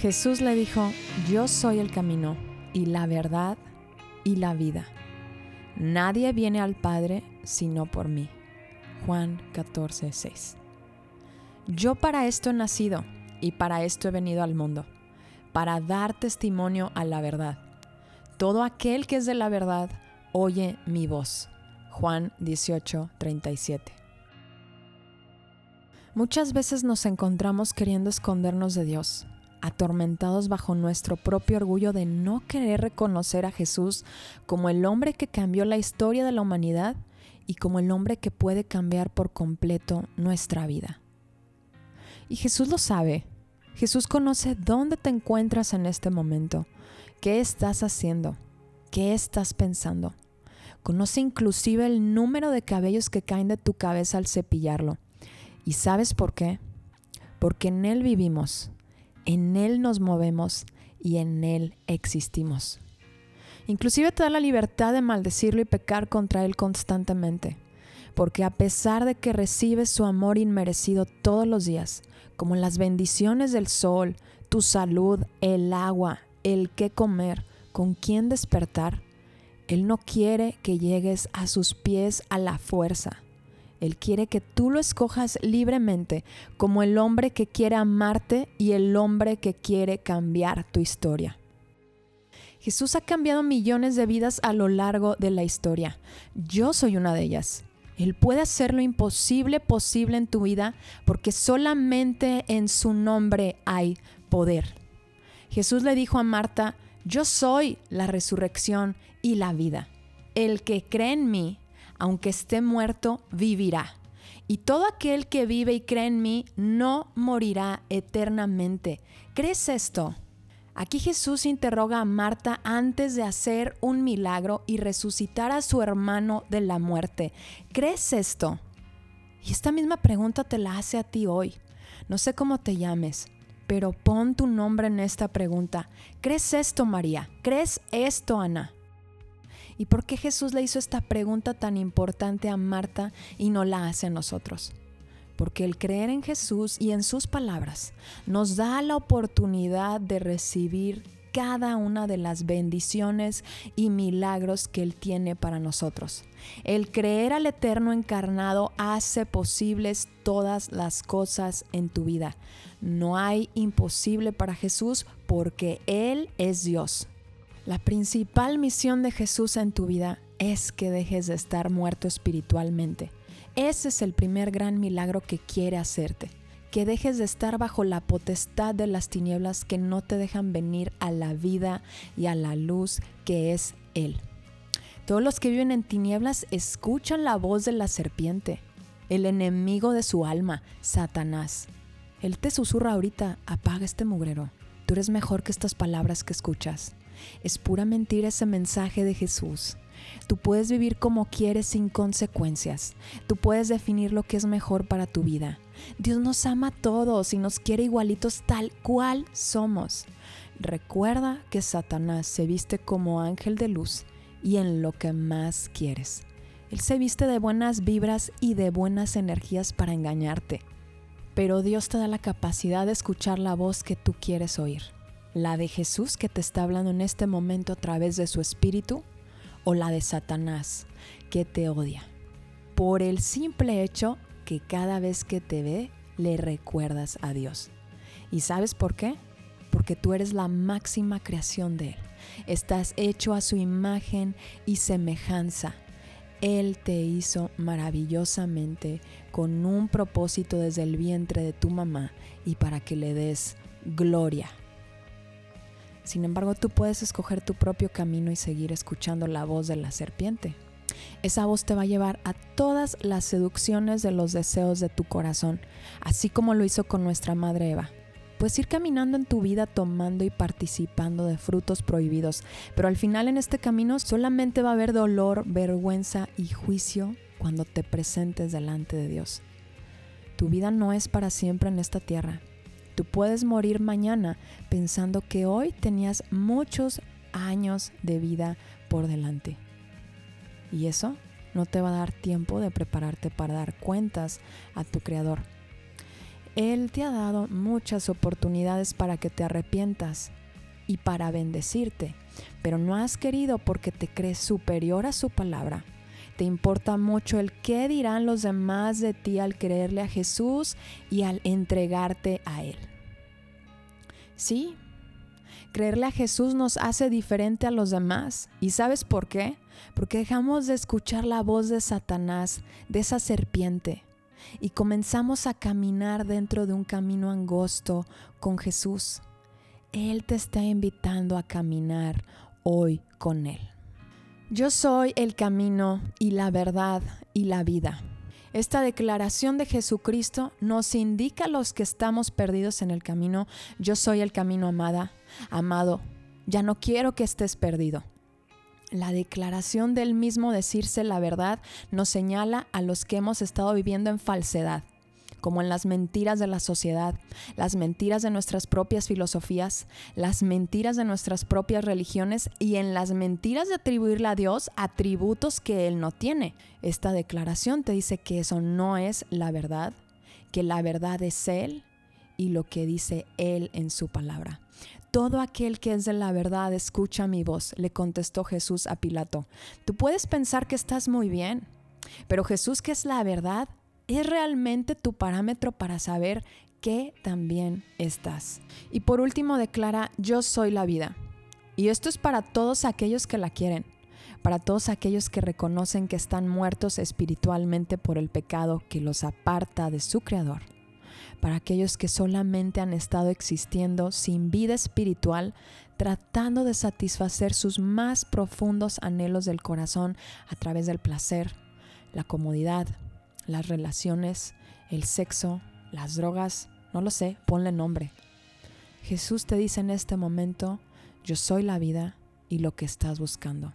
Jesús le dijo, yo soy el camino y la verdad y la vida. Nadie viene al Padre sino por mí. Juan 14, 6. Yo para esto he nacido y para esto he venido al mundo, para dar testimonio a la verdad. Todo aquel que es de la verdad oye mi voz. Juan 18, 37. Muchas veces nos encontramos queriendo escondernos de Dios, atormentados bajo nuestro propio orgullo de no querer reconocer a Jesús como el hombre que cambió la historia de la humanidad y como el hombre que puede cambiar por completo nuestra vida. Y Jesús lo sabe. Jesús conoce dónde te encuentras en este momento, qué estás haciendo, qué estás pensando. Conoce inclusive el número de cabellos que caen de tu cabeza al cepillarlo. ¿Y sabes por qué? Porque en Él vivimos, en Él nos movemos y en Él existimos. Inclusive te da la libertad de maldecirlo y pecar contra Él constantemente, porque a pesar de que recibes su amor inmerecido todos los días, como las bendiciones del sol, tu salud, el agua, el qué comer, con quién despertar, Él no quiere que llegues a sus pies a la fuerza él quiere que tú lo escojas libremente como el hombre que quiere amarte y el hombre que quiere cambiar tu historia. Jesús ha cambiado millones de vidas a lo largo de la historia. Yo soy una de ellas. Él puede hacer lo imposible posible en tu vida porque solamente en su nombre hay poder. Jesús le dijo a Marta, yo soy la resurrección y la vida. El que cree en mí, aunque esté muerto, vivirá. Y todo aquel que vive y cree en mí no morirá eternamente. ¿Crees esto? Aquí Jesús interroga a Marta antes de hacer un milagro y resucitar a su hermano de la muerte. ¿Crees esto? Y esta misma pregunta te la hace a ti hoy. No sé cómo te llames, pero pon tu nombre en esta pregunta. ¿Crees esto, María? ¿Crees esto, Ana? ¿Y por qué Jesús le hizo esta pregunta tan importante a Marta y no la hace a nosotros? Porque el creer en Jesús y en sus palabras nos da la oportunidad de recibir cada una de las bendiciones y milagros que Él tiene para nosotros. El creer al Eterno encarnado hace posibles todas las cosas en tu vida. No hay imposible para Jesús porque Él es Dios. La principal misión de Jesús en tu vida es que dejes de estar muerto espiritualmente. Ese es el primer gran milagro que quiere hacerte. Que dejes de estar bajo la potestad de las tinieblas que no te dejan venir a la vida y a la luz que es Él. Todos los que viven en tinieblas escuchan la voz de la serpiente, el enemigo de su alma, Satanás. Él te susurra ahorita, apaga este mugrero. Tú eres mejor que estas palabras que escuchas. Es pura mentira ese mensaje de Jesús. Tú puedes vivir como quieres sin consecuencias. Tú puedes definir lo que es mejor para tu vida. Dios nos ama a todos y nos quiere igualitos tal cual somos. Recuerda que Satanás se viste como ángel de luz y en lo que más quieres. Él se viste de buenas vibras y de buenas energías para engañarte. Pero Dios te da la capacidad de escuchar la voz que tú quieres oír la de Jesús que te está hablando en este momento a través de su espíritu o la de Satanás que te odia. Por el simple hecho que cada vez que te ve le recuerdas a Dios. ¿Y sabes por qué? Porque tú eres la máxima creación de Él. Estás hecho a su imagen y semejanza. Él te hizo maravillosamente con un propósito desde el vientre de tu mamá y para que le des gloria sin embargo, tú puedes escoger tu propio camino y seguir escuchando la voz de la serpiente. Esa voz te va a llevar a todas las seducciones de los deseos de tu corazón, así como lo hizo con nuestra madre Eva. Puedes ir caminando en tu vida tomando y participando de frutos prohibidos, pero al final en este camino solamente va a haber dolor, vergüenza y juicio cuando te presentes delante de Dios. Tu vida no es para siempre en esta tierra. Puedes morir mañana pensando que hoy tenías muchos años de vida por delante. Y eso no te va a dar tiempo de prepararte para dar cuentas a tu Creador. Él te ha dado muchas oportunidades para que te arrepientas y para bendecirte, pero no has querido porque te crees superior a su palabra. Te importa mucho el qué dirán los demás de ti al creerle a Jesús y al entregarte a Él. Sí, creerle a Jesús nos hace diferente a los demás. ¿Y sabes por qué? Porque dejamos de escuchar la voz de Satanás, de esa serpiente, y comenzamos a caminar dentro de un camino angosto con Jesús. Él te está invitando a caminar hoy con Él. Yo soy el camino y la verdad y la vida. Esta declaración de Jesucristo nos indica a los que estamos perdidos en el camino, yo soy el camino amada, amado, ya no quiero que estés perdido. La declaración del mismo decirse la verdad nos señala a los que hemos estado viviendo en falsedad, como en las mentiras de la sociedad, las mentiras de nuestras propias filosofías, las mentiras de nuestras propias religiones y en las mentiras de atribuirle a Dios atributos que Él no tiene. Esta declaración te dice que eso no es la verdad, que la verdad es Él y lo que dice Él en su palabra. Todo aquel que es de la verdad escucha mi voz, le contestó Jesús a Pilato. Tú puedes pensar que estás muy bien, pero Jesús, que es la verdad, es realmente tu parámetro para saber que también estás. Y por último declara, yo soy la vida. Y esto es para todos aquellos que la quieren, para todos aquellos que reconocen que están muertos espiritualmente por el pecado que los aparta de su Creador para aquellos que solamente han estado existiendo sin vida espiritual, tratando de satisfacer sus más profundos anhelos del corazón a través del placer, la comodidad, las relaciones, el sexo, las drogas, no lo sé, ponle nombre. Jesús te dice en este momento, yo soy la vida y lo que estás buscando.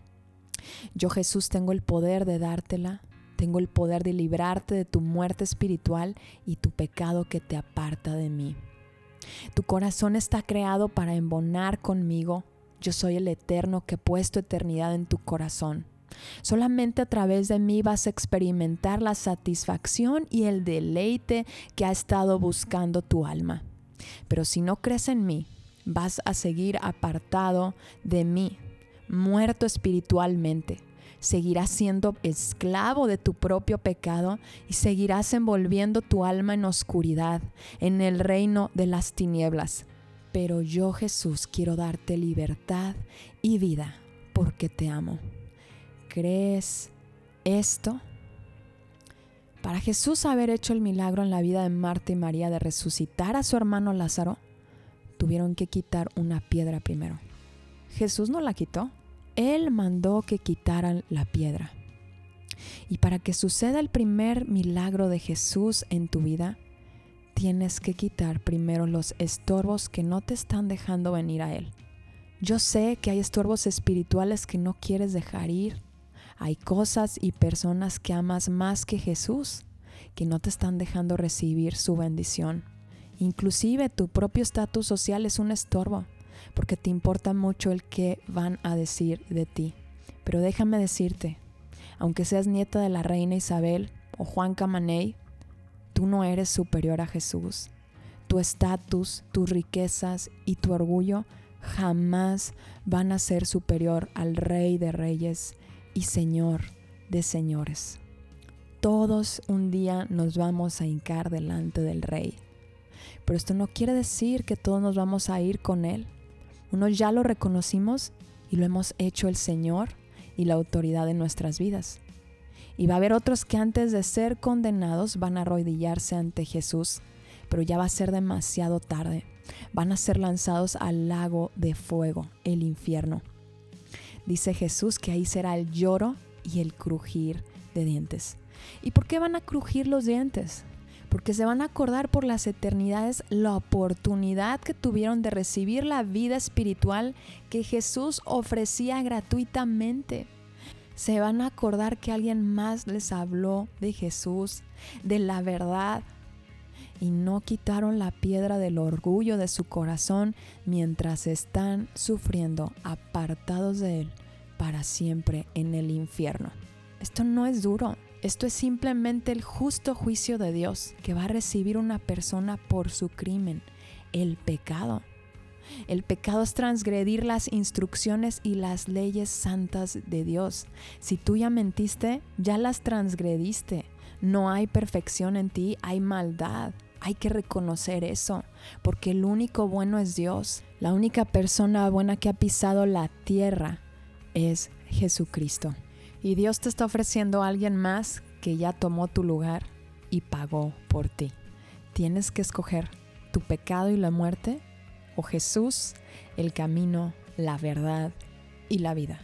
Yo Jesús tengo el poder de dártela tengo el poder de librarte de tu muerte espiritual y tu pecado que te aparta de mí. Tu corazón está creado para embonar conmigo. Yo soy el eterno que he puesto eternidad en tu corazón. Solamente a través de mí vas a experimentar la satisfacción y el deleite que ha estado buscando tu alma. Pero si no crees en mí, vas a seguir apartado de mí, muerto espiritualmente seguirás siendo esclavo de tu propio pecado y seguirás envolviendo tu alma en oscuridad, en el reino de las tinieblas. Pero yo Jesús quiero darte libertad y vida porque te amo. ¿Crees esto? Para Jesús haber hecho el milagro en la vida de Marta y María de resucitar a su hermano Lázaro, tuvieron que quitar una piedra primero. Jesús no la quitó. Él mandó que quitaran la piedra. Y para que suceda el primer milagro de Jesús en tu vida, tienes que quitar primero los estorbos que no te están dejando venir a Él. Yo sé que hay estorbos espirituales que no quieres dejar ir. Hay cosas y personas que amas más que Jesús, que no te están dejando recibir su bendición. Inclusive tu propio estatus social es un estorbo porque te importa mucho el que van a decir de ti. Pero déjame decirte, aunque seas nieta de la reina Isabel o Juan Camaney, tú no eres superior a Jesús. Tu estatus, tus riquezas y tu orgullo jamás van a ser superior al Rey de Reyes y Señor de Señores. Todos un día nos vamos a hincar delante del Rey. Pero esto no quiere decir que todos nos vamos a ir con Él. Unos ya lo reconocimos y lo hemos hecho el Señor y la autoridad en nuestras vidas. Y va a haber otros que antes de ser condenados van a arrodillarse ante Jesús, pero ya va a ser demasiado tarde. Van a ser lanzados al lago de fuego, el infierno. Dice Jesús que ahí será el lloro y el crujir de dientes. ¿Y por qué van a crujir los dientes? porque se van a acordar por las eternidades la oportunidad que tuvieron de recibir la vida espiritual que Jesús ofrecía gratuitamente. Se van a acordar que alguien más les habló de Jesús, de la verdad, y no quitaron la piedra del orgullo de su corazón mientras están sufriendo apartados de Él para siempre en el infierno. Esto no es duro, Esto es simplemente el justo juicio de Dios que va a recibir una persona por su crimen, el pecado. El pecado es transgredir las instrucciones y las leyes santas de Dios. Si tú ya mentiste, ya las transgrediste. No hay perfección en ti, hay maldad. Hay que reconocer eso, porque el único bueno es Dios. La única persona buena que ha pisado la tierra es Jesucristo. Y Dios te está ofreciendo a alguien más que ya tomó tu lugar y pagó por ti. Tienes que escoger tu pecado y la muerte o Jesús, el camino, la verdad y la vida.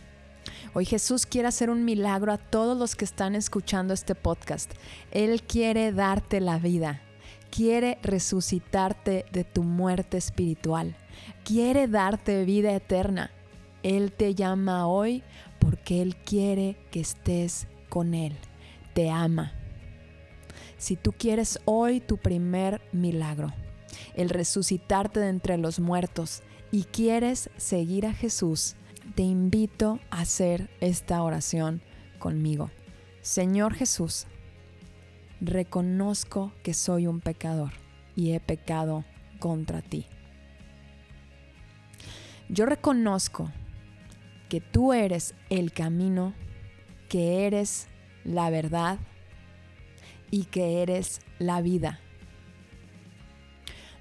Hoy Jesús quiere hacer un milagro a todos los que están escuchando este podcast. Él quiere darte la vida. Quiere resucitarte de tu muerte espiritual. Quiere darte vida eterna. Él te llama hoy porque Él quiere que estés con Él. Te ama. Si tú quieres hoy tu primer milagro, el resucitarte de entre los muertos, y quieres seguir a Jesús, te invito a hacer esta oración conmigo. Señor Jesús, reconozco que soy un pecador y he pecado contra ti. Yo reconozco que tú eres el camino, que eres la verdad y que eres la vida.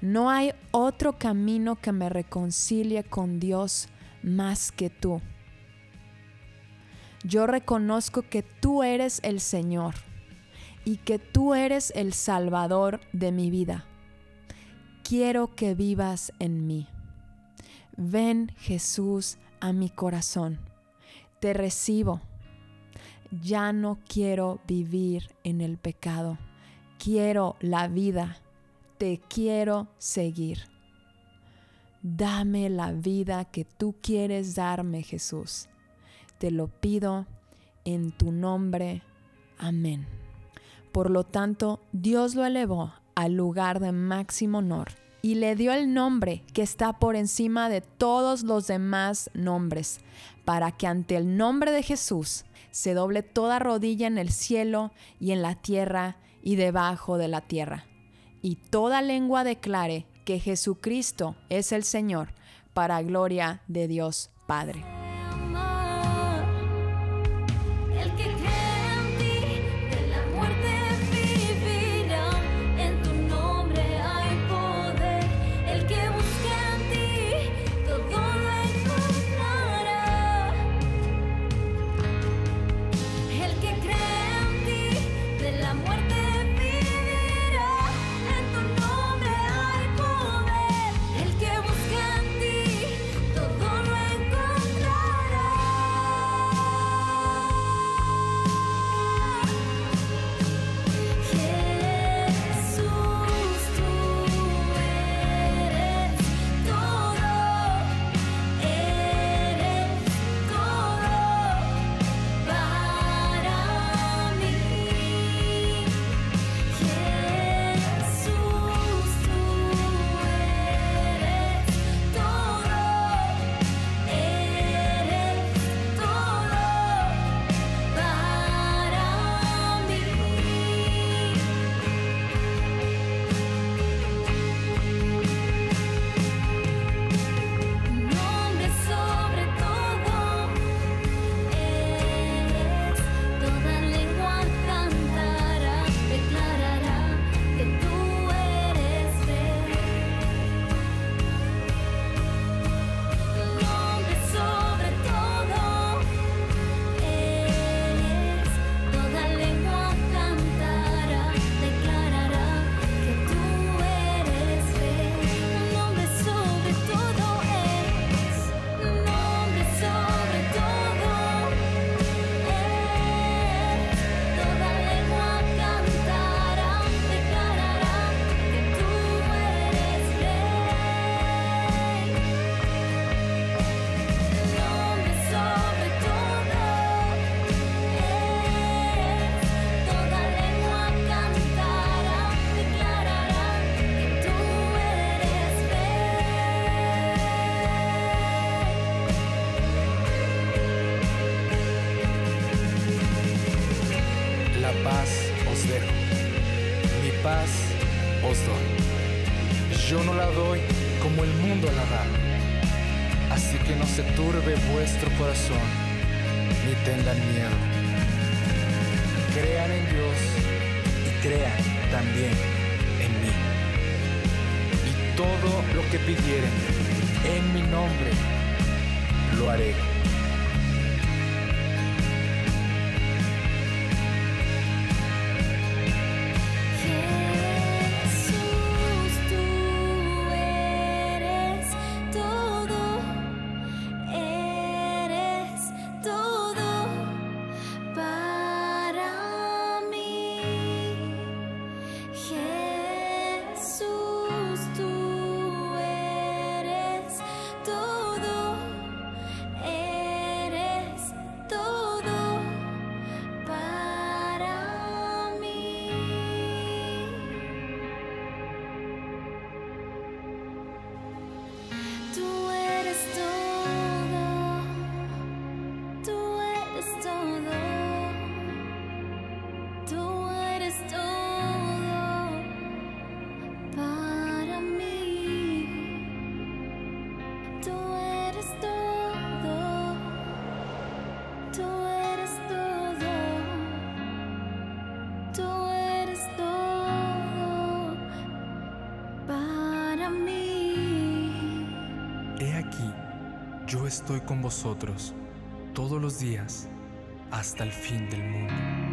No hay otro camino que me reconcilie con Dios más que tú. Yo reconozco que tú eres el Señor y que tú eres el Salvador de mi vida. Quiero que vivas en mí. Ven Jesús a mi corazón. Te recibo. Ya no quiero vivir en el pecado. Quiero la vida. Te quiero seguir. Dame la vida que tú quieres darme, Jesús. Te lo pido en tu nombre. Amén. Por lo tanto, Dios lo elevó al lugar de máximo honor y le dio el nombre que está por encima de todos los demás nombres, para que ante el nombre de Jesús se doble toda rodilla en el cielo y en la tierra y debajo de la tierra, y toda lengua declare que Jesucristo es el Señor, para gloria de Dios Padre. No se turbe vuestro corazón, ni tengan miedo. Crean en Dios y crean también en mí. Y todo lo que pidieren en mi nombre, lo haré. Estoy con vosotros todos los días hasta el fin del mundo.